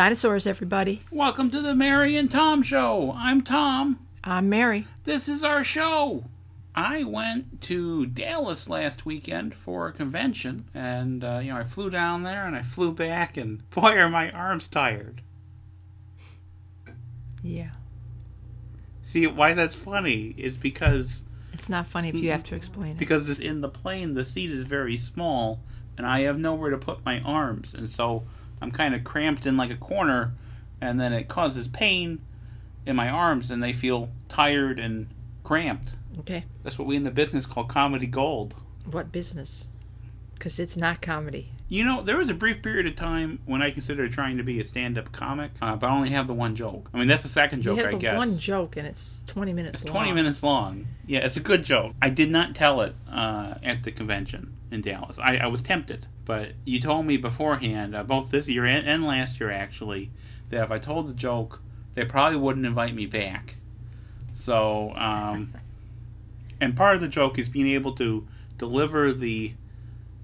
Dinosaurs, everybody. Welcome to the Mary and Tom Show. I'm Tom. I'm Mary. This is our show. I went to Dallas last weekend for a convention, and uh, you know I flew down there and I flew back, and boy are my arms tired. Yeah. See why that's funny is because It's not funny if you have to explain it. because this, in the plane the seat is very small, and I have nowhere to put my arms, and so I'm kind of cramped in like a corner, and then it causes pain in my arms, and they feel tired and cramped. Okay. That's what we in the business call comedy gold. What business? Because it's not comedy. You know, there was a brief period of time when I considered trying to be a stand-up comic, uh, but I only have the one joke. I mean, that's the second joke, you have I the guess. one joke and it's 20 minutes it's long. 20 minutes long. Yeah, it's a good joke. I did not tell it uh, at the convention in Dallas. I, I was tempted, but you told me beforehand, uh, both this year and, and last year actually, that if I told the joke, they probably wouldn't invite me back. So, um, and part of the joke is being able to deliver the.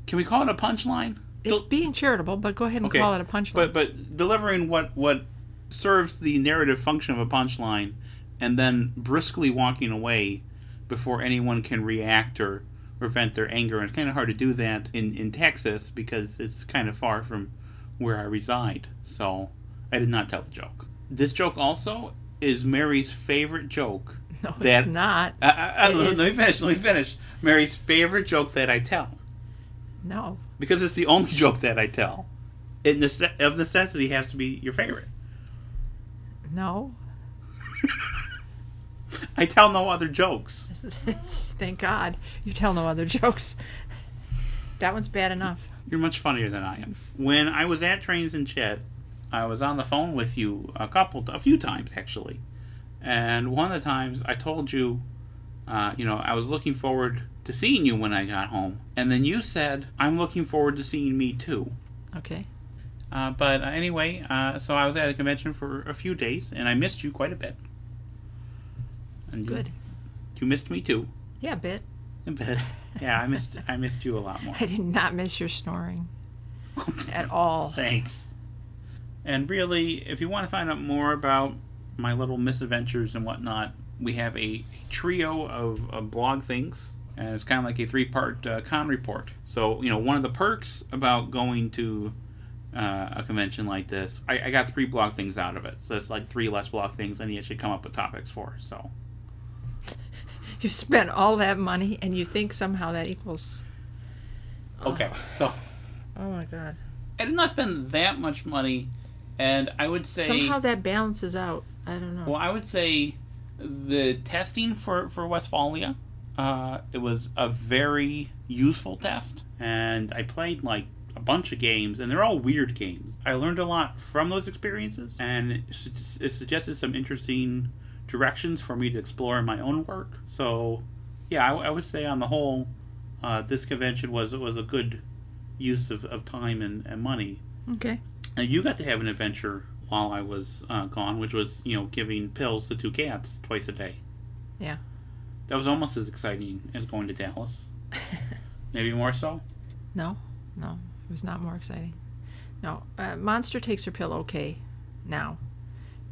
Can we call it a punchline? It's being charitable, but go ahead and Okay, call it a punchline. But but delivering what what serves the narrative function of a punchline, and then briskly walking away before anyone can react or vent their anger. And it's kind of hard to do that in in Texas because it's kind of far from where I reside. So I did not tell the joke. This joke also is Mary's favorite joke. no, that- it's not. Uh, uh, uh, It let is. me finish. Let me finish. Mary's favorite joke that I tell No. because it's the only joke that I tell. It nece- of necessity has to be your favorite. No. I tell no other jokes. Thank God. You tell no other jokes. That one's bad enough. You're much funnier than I am. When I was at Trains and Chet, I was on the phone with you a couple, a few times actually, and one of the times I told you, uh, you know, I was looking forward to seeing you when I got home, and then you said, "I'm looking forward to seeing me too." Okay. Uh, but uh, anyway, uh, so I was at a convention for a few days, and I missed you quite a bit. And Good. You missed me too. Yeah, a bit. A bit. Yeah, I missed I missed you a lot more. I did not miss your snoring at all. Thanks. And really, if you want to find out more about my little misadventures and whatnot, we have a trio of, of blog things, and it's kind of like a three-part uh, con report. So, you know, one of the perks about going to uh, a convention like this, I, I got three blog things out of it. So it's like three less blog things than you should come up with topics for. So, You spent all that money and you think somehow that equals. okay. So Oh my God. I did not spend that much money, and I would say Somehow that balances out. I don't know. Well, I would say the testing for for Westphalia, uh, it was a very useful test, and I played like a bunch of games, and they're all weird games. I learned a lot from those experiences, and it suggested some interesting directions for me to explore in my own work. So, yeah, I, I would say on the whole, uh, this convention was was a good use of, of time and, and money. Okay. And you got to have an adventure while I was uh, gone, which was, you know, giving pills to two cats twice a day. Yeah. That was almost as exciting as going to Dallas. Maybe more so. No, no, it was not more exciting. No, uh, Monster takes her pill okay now.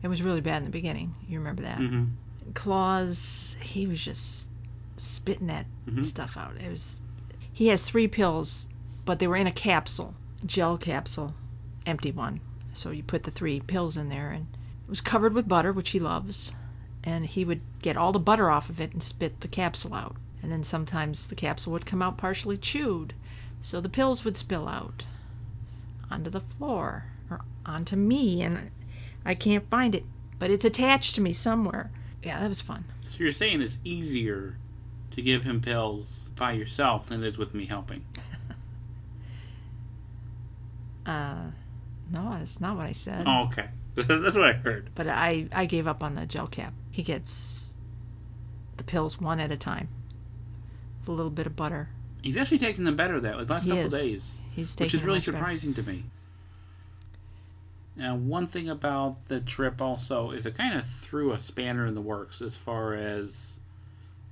It was really bad in the beginning. You remember that? hmm Claus, he was just spitting that Mhm. stuff out. It was. He has three pills, but they were in a capsule, gel capsule, empty one. So you put the three pills in there, and it was covered with butter, which he loves. And he would get all the butter off of it and spit the capsule out. And then sometimes the capsule would come out partially chewed, so the pills would spill out onto the floor or onto me, and I can't find it, but it's attached to me somewhere. Yeah, that was fun. So you're saying it's easier to give him pills by yourself than it is with me helping. Uh, no, that's not what I said. Oh, okay. That's what I heard. But I, I gave up on the gel cap. He gets the pills one at a time. With a little bit of butter. He's actually taking them better that last He couple is. days. He's taking which is really much better. surprising to me. Now, one thing about the trip also is it kind of threw a spanner in the works as far as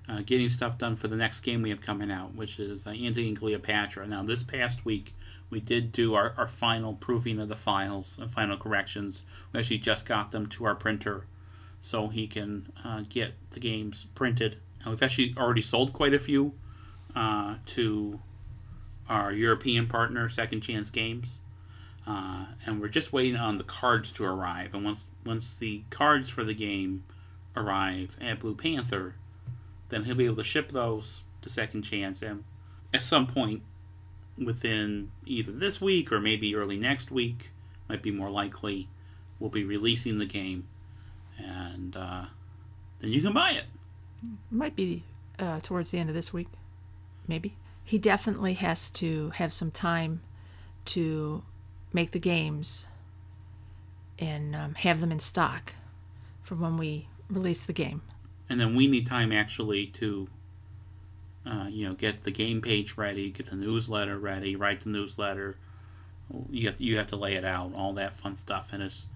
uh, getting stuff done for the next game we have coming out, which is uh, and Cleopatra. Now, this past week we did do our, our final proofing of the files and final corrections. We actually just got them to our printer so he can uh, get the games printed. And we've actually already sold quite a few uh, to our European partner, Second Chance Games. Uh, and we're just waiting on the cards to arrive. And once once the cards for the game arrive at Blue Panther, then he'll be able to ship those to Second Chance. And at some point within either this week or maybe early next week, might be more likely, we'll be releasing the game, and uh, then you can buy it. Might be uh, towards the end of this week, maybe. He definitely has to have some time to make the games and um, have them in stock for when we release the game. And then we need time actually to, uh, you know, get the game page ready, get the newsletter ready, write the newsletter. You have to, you have to lay it out, all that fun stuff, and it's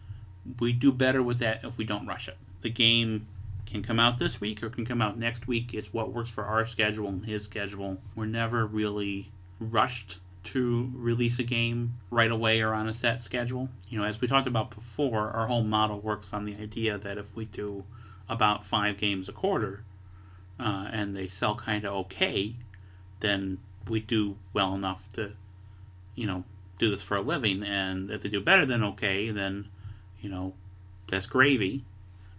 we do better with that if we don't rush it. The game can come out this week or can come out next week. It's what works for our schedule and his schedule. We're never really rushed to release a game right away or on a set schedule. You know, as we talked about before, our whole model works on the idea that if we do about five games a quarter uh, and they sell kind of okay, then we do well enough to, you know, do this for a living. And if they do better than okay, then, you know, that's gravy.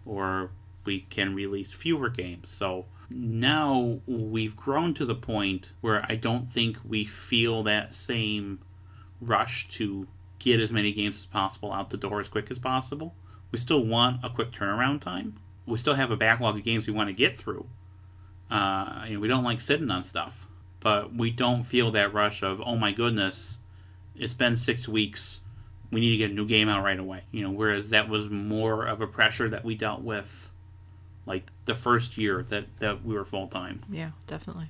Or we can release fewer games. So now we've grown to the point where I don't think we feel that same rush to get as many games as possible out the door as quick as possible. We still want a quick turnaround time. We still have a backlog of games we want to get through. Uh, you know, we don't like sitting on stuff, but we don't feel that rush of oh my goodness, it's been six weeks. We need to get a new game out right away. You know, whereas that was more of a pressure that we dealt with like the first year that that we were full time. Yeah, definitely.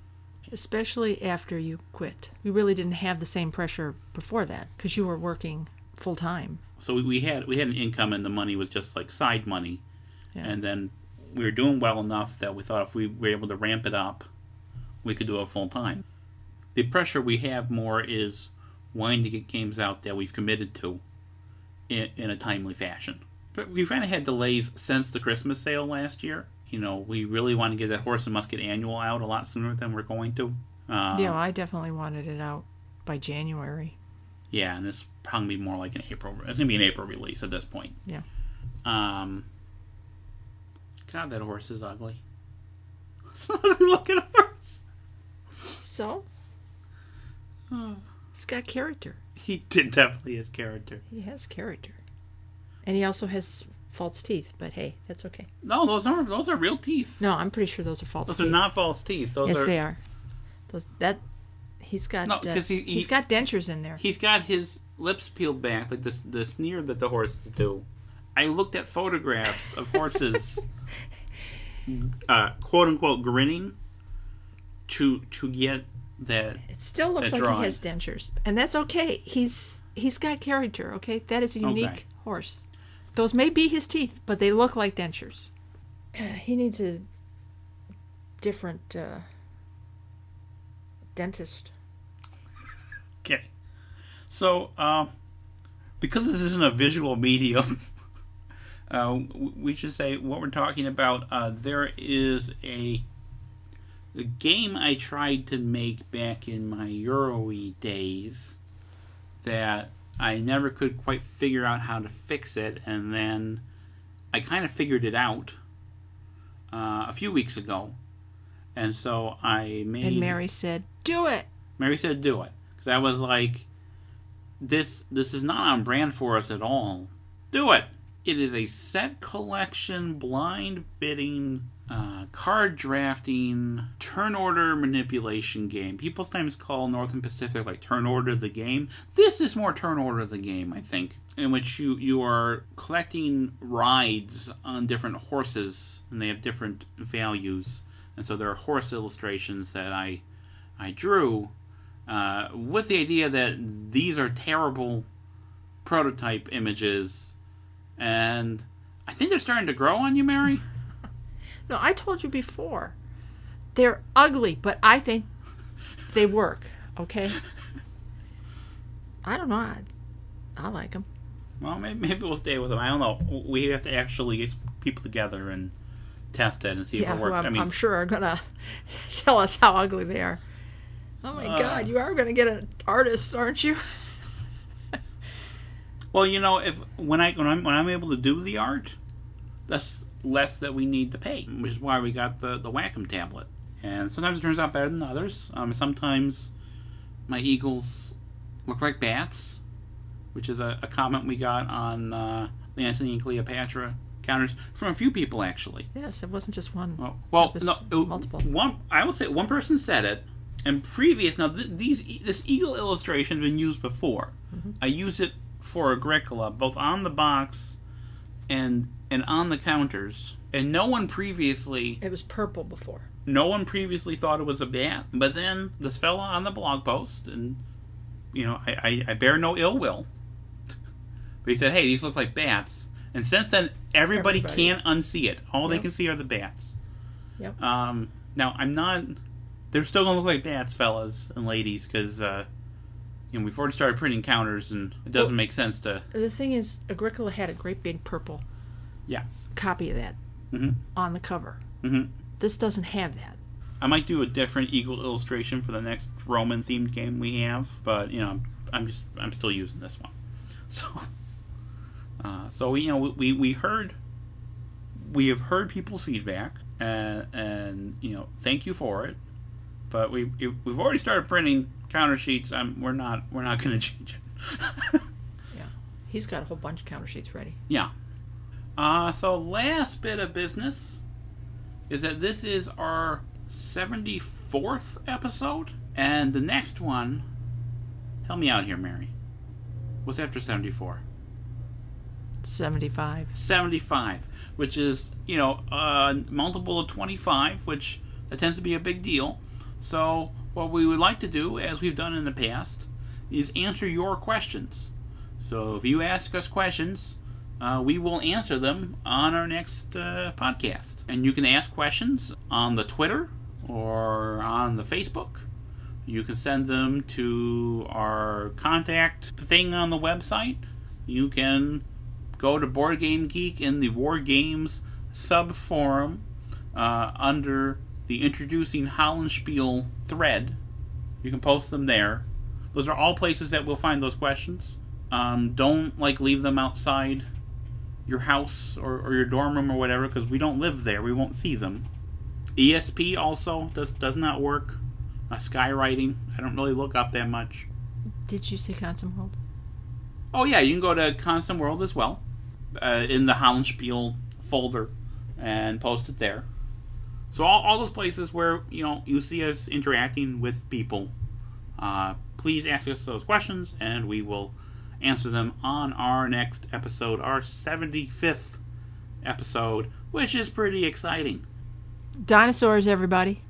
Especially after you quit. We really didn't have the same pressure before that because you were working full time. So we, we had we had an income and the money was just like side money, Yeah. and then we were doing well enough that we thought if we were able to ramp it up, we could do it full time. The pressure we have more is wanting to get games out that we've committed to in, in a timely fashion. But we've kind of had delays since the Christmas sale last year. You know, we really want to get that Horse and Musket annual out a lot sooner than we're going to. Uh, yeah, I definitely wanted it out by January. Yeah, and it's probably more like an April. It's gonna be an April release at this point. Yeah. Um. God, that horse is ugly. Look at horse. So, it's got character. He did definitely has character. He has character. And he also has false teeth, but hey, that's okay. No, those aren't. Those are real teeth. No, I'm pretty sure those are false Those teeth. are not false teeth. Those yes, are. they are. Those that he's got. No, uh, 'cause he- he- has got dentures in there. He's got his lips peeled back, like this the sneer that the horses do. I looked at photographs of horses, uh, quote unquote, grinning to to get that. It still looks like drawing. he has dentures, and that's okay. He's he's got character. Okay, that is a unique Okay. horse. Those may be his teeth, but they look like dentures. Uh, he needs a different uh, dentist. Okay, so um, because this isn't a visual medium, uh, we should say what we're talking about. Uh, there is a, a game I tried to make back in my Euro days that I never could quite figure out how to fix it, and then I kind of figured it out uh, a few weeks ago, and so I made. And Mary said, "Do it." Mary said, "Do it," because I was like, "This this is not on brand for us at all. Do it." It is a set collection, blind bidding, uh, card drafting, turn order manipulation game. People sometimes call Northern Pacific like turn order the game. This is more turn order the game, I think, in which you you are collecting rides on different horses, and they have different values. And so there are horse illustrations that I I drew uh, with the idea that these are terrible prototype images, and I think they're starting to grow on you, Mary. No, I told you before. They're ugly, but I think they work. Okay. I don't know. I, I like them. Well, maybe, maybe we'll stay with them. I don't know. We have to actually get people together and test it and see Yeah, if it works. I'm, I mean, I'm sure are gonna tell us how ugly they are. Oh my Uh. God, you are gonna get an artist, aren't you? well, you know, if when I when I'm when I'm able to do the art, that's less that we need to pay, which is why we got the the Wacom tablet. And sometimes it turns out better than others. Um, sometimes my eagles look like bats, which is a, a comment we got on uh, the Antony and Cleopatra counters from a few people actually. Yes, it wasn't just one. Well, well no, it- multiple. One, I will say one person said it, and previous. Now th- these this eagle illustration has been used before. Mm-hmm. I used it for Agricola, both on the box and and on the counters, and no one previously It was purple before. no one previously thought it was a bat. But then this fella on the blog post, and you know, I, I, I bear no ill will. But he said, "Hey, these look like bats." And since then, everybody, Everybody. can't unsee it. All they can see are the bats. Yep. Um, now, I'm not. They're still gonna look like bats, fellas and ladies, because uh, you know we've already started printing counters, and it doesn't Well- make sense to. The thing is, Agricola had a great big purple Yeah. copy of that Mhm. on the cover. Mhm. This doesn't have that. I might do a different eagle illustration for the next Roman themed game we have, but you know, I'm, I'm just I'm still using this one. So, uh, so you know we we heard we have heard people's feedback and and you know thank you for it, but we we've already started printing counter sheets. I'm we're not we're not going to change it. Yeah. He's got a whole bunch of counter sheets ready. Yeah. Uh, so last bit of business is that this is our 74th episode, and the next one. Help me out here, Mary. What's after 74? 75. 75, which is, you know, a multiple of 25, which that tends to be a big deal. So, what we would like to do, as we've done in the past, is answer your questions. So, if you ask us questions, uh, we will answer them on our next uh, podcast. And you can ask questions on the Twitter or on the Facebook. You can send them to our contact thing on the website. You can go to Board Game Geek in the War Games sub forum uh, under the Introducing Hollandspiel thread. You can post them there. Those are all places that we'll find those questions. Um, don't like leave them outside your house or, or your dorm room or whatever because we don't live there. We won't see them. ESP also does does not work. Uh, skywriting, I don't really look up that much. Did you say ConsimWorld? Oh yeah, you can go to ConsimWorld as well, uh, in the Hollandspiel folder, and post it there. So all, all those places where you know you see us interacting with people, uh, please ask us those questions, and we will answer them on our next episode, our seventy fifth episode, which is pretty exciting. Dinosaurs, everybody.